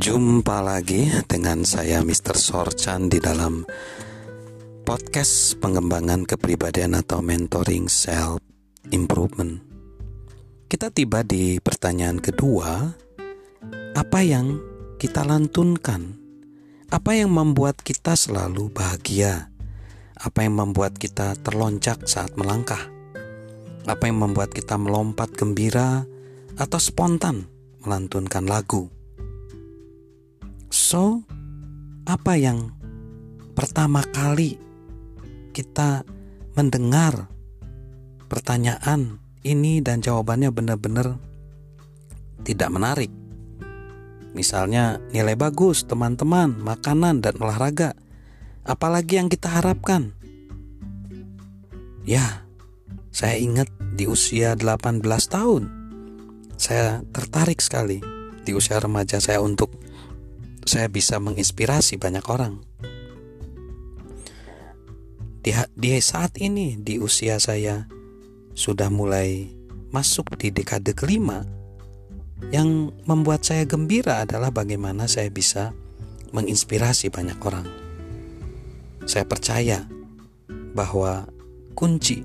Jumpa lagi dengan saya Mr. Sorchan di dalam podcast pengembangan kepribadian atau mentoring self improvement. Kita tiba di pertanyaan kedua, apa yang kita lantunkan? Apa yang membuat kita selalu bahagia? Apa yang membuat kita terlonjak saat melangkah? Apa yang membuat kita melompat gembira atau spontan melantunkan lagu? So, apa yang pertama kali kita mendengar pertanyaan ini dan jawabannya benar-benar tidak menarik? Misalnya nilai bagus, teman-teman, makanan dan olahraga. Apalagi yang kita harapkan? Ya, saya ingat di usia 18 tahun. Saya tertarik sekali di usia remaja saya untuk saya bisa menginspirasi banyak orang. Di, di saat ini, di usia saya sudah mulai masuk di dekade kelima, yang membuat saya gembira adalah bagaimana saya bisa menginspirasi banyak orang. Saya percaya bahwa kunci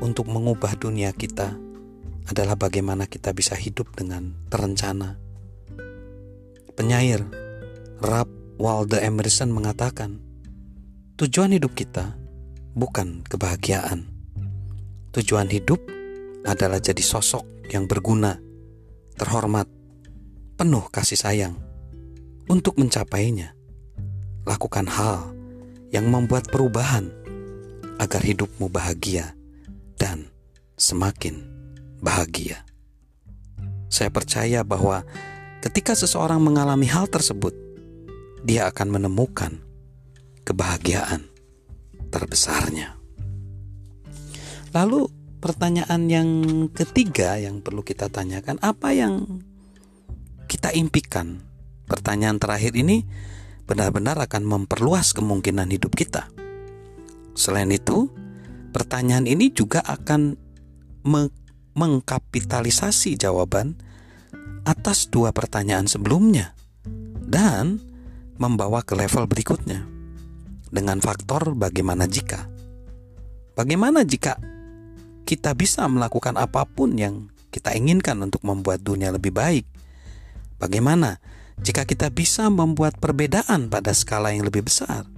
untuk mengubah dunia kita adalah bagaimana kita bisa hidup dengan terencana, Penyair Rap Waldo Emerson mengatakan, tujuan hidup kita bukan kebahagiaan. Tujuan hidup adalah jadi sosok yang berguna, terhormat, penuh kasih sayang. Untuk mencapainya, lakukan hal yang membuat perubahan agar hidupmu bahagia dan semakin bahagia. Saya percaya bahwa Ketika seseorang mengalami hal tersebut, dia akan menemukan kebahagiaan terbesarnya. Lalu, pertanyaan yang ketiga yang perlu kita tanyakan, apa yang kita impikan? Pertanyaan terakhir ini benar-benar akan memperluas kemungkinan hidup kita. Selain itu, pertanyaan ini juga akan mengkapitalisasi jawaban atas dua pertanyaan sebelumnya dan membawa ke level berikutnya dengan faktor bagaimana jika. Bagaimana jika kita bisa melakukan apa pun yang kita inginkan untuk membuat dunia lebih baik? Bagaimana jika kita bisa membuat perbedaan pada skala yang lebih besar?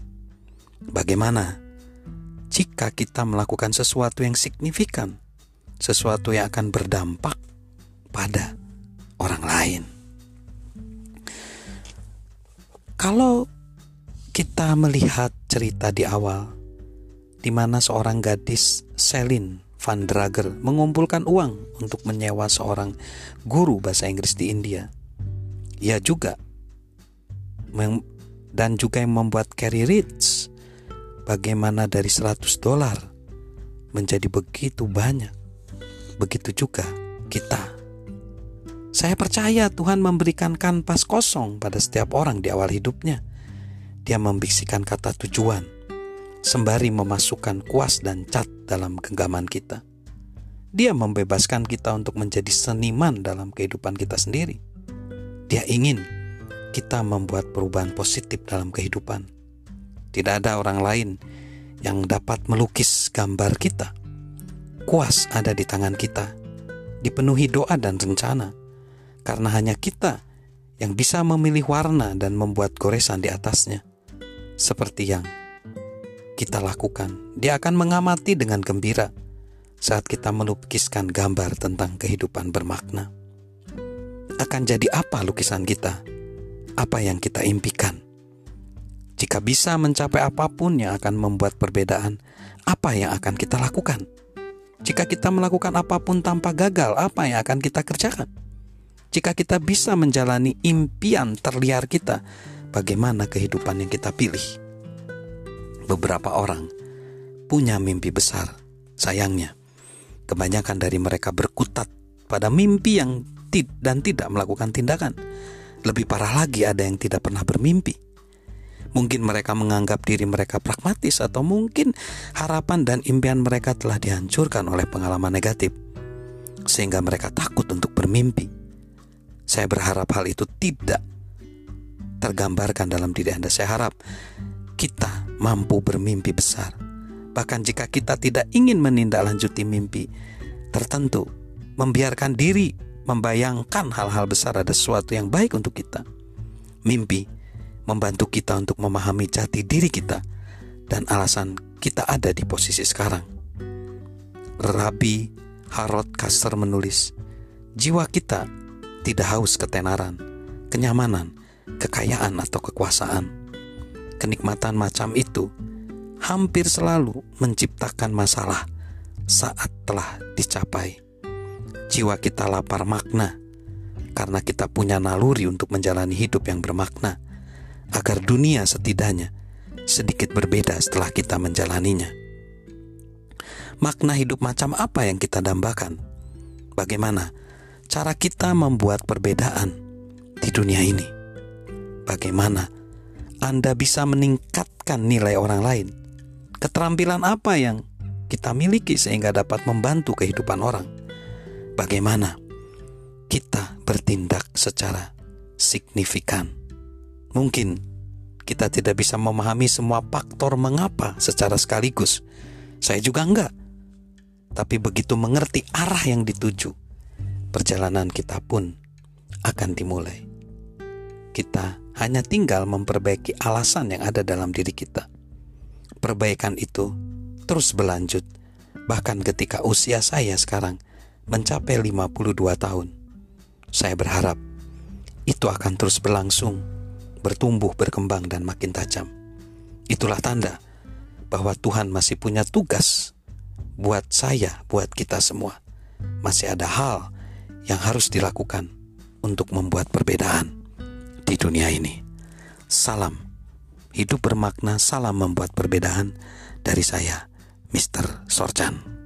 Bagaimana jika kita melakukan sesuatu yang signifikan, sesuatu yang akan berdampak pada orang lain. Kalau kita melihat cerita di awal, di mana seorang gadis Selin Van Drager mengumpulkan uang untuk menyewa seorang guru bahasa Inggris di India. Ia juga dan juga yang membuat Carrie Rich bagaimana dari 100 dolar menjadi begitu banyak. Begitu juga kita saya percaya Tuhan memberikan kanvas kosong pada setiap orang di awal hidupnya. Dia membisikkan kata tujuan, sembari memasukkan kuas dan cat dalam genggaman kita. Dia membebaskan kita untuk menjadi seniman dalam kehidupan kita sendiri. Dia ingin kita membuat perubahan positif dalam kehidupan. Tidak ada orang lain yang dapat melukis gambar kita. Kuas ada di tangan kita, dipenuhi doa dan rencana karena hanya kita yang bisa memilih warna dan membuat goresan di atasnya. Seperti yang kita lakukan, dia akan mengamati dengan gembira saat kita melukiskan gambar tentang kehidupan bermakna. Akan jadi apa lukisan kita? Apa yang kita impikan? Jika bisa mencapai apa pun yang akan membuat perbedaan, apa yang akan kita lakukan? Jika kita melakukan apa pun tanpa gagal, apa yang akan kita kerjakan? Jika kita bisa menjalani impian terliar kita, bagaimana kehidupan yang kita pilih? Beberapa orang punya mimpi besar. Sayangnya, kebanyakan dari mereka berkutat pada mimpi yang tid dan tidak melakukan tindakan. Lebih parah lagi ada yang tidak pernah bermimpi. Mungkin mereka menganggap diri mereka pragmatis atau mungkin harapan dan impian mereka telah dihancurkan oleh pengalaman negatif. Sehingga mereka takut untuk bermimpi. Saya berharap hal itu tidak tergambarkan dalam diri Anda. Saya harap kita mampu bermimpi besar. Bahkan jika kita tidak ingin menindaklanjuti mimpi tertentu, membiarkan diri membayangkan hal-hal besar ada sesuatu yang baik untuk kita. Mimpi membantu kita untuk memahami jati diri kita dan alasan kita ada di posisi sekarang. Rabi Harold Kaster menulis, jiwa kita tidak haus ketenaran, kenyamanan, kekayaan atau kekuasaan. Kenikmatan macam itu hampir selalu menciptakan masalah saat telah dicapai. Jiwa kita lapar makna karena kita punya naluri untuk menjalani hidup yang bermakna, agar dunia setidaknya sedikit berbeda setelah kita menjalaninya. Makna hidup macam apa yang kita dambakan? Bagaimana cara kita membuat perbedaan di dunia ini? Bagaimana Anda bisa meningkatkan nilai orang lain? Keterampilan apa yang kita miliki sehingga dapat membantu kehidupan orang? Bagaimana kita bertindak secara signifikan? Mungkin kita tidak bisa memahami semua faktor mengapa secara sekaligus. Saya juga enggak. Tapi begitu mengerti arah yang dituju, perjalanan kita pun akan dimulai. Kita hanya tinggal memperbaiki alasan yang ada dalam diri kita. Perbaikan itu terus berlanjut, bahkan ketika usia saya sekarang mencapai 52 tahun. Saya berharap itu akan terus berlangsung, bertumbuh, berkembang, dan makin tajam. Itulah tanda bahwa Tuhan masih punya tugas buat saya, buat kita semua. Masih ada hal yang harus dilakukan untuk membuat perbedaan di dunia ini. Salam hidup bermakna, salam membuat perbedaan dari saya, Mr. Sorchan.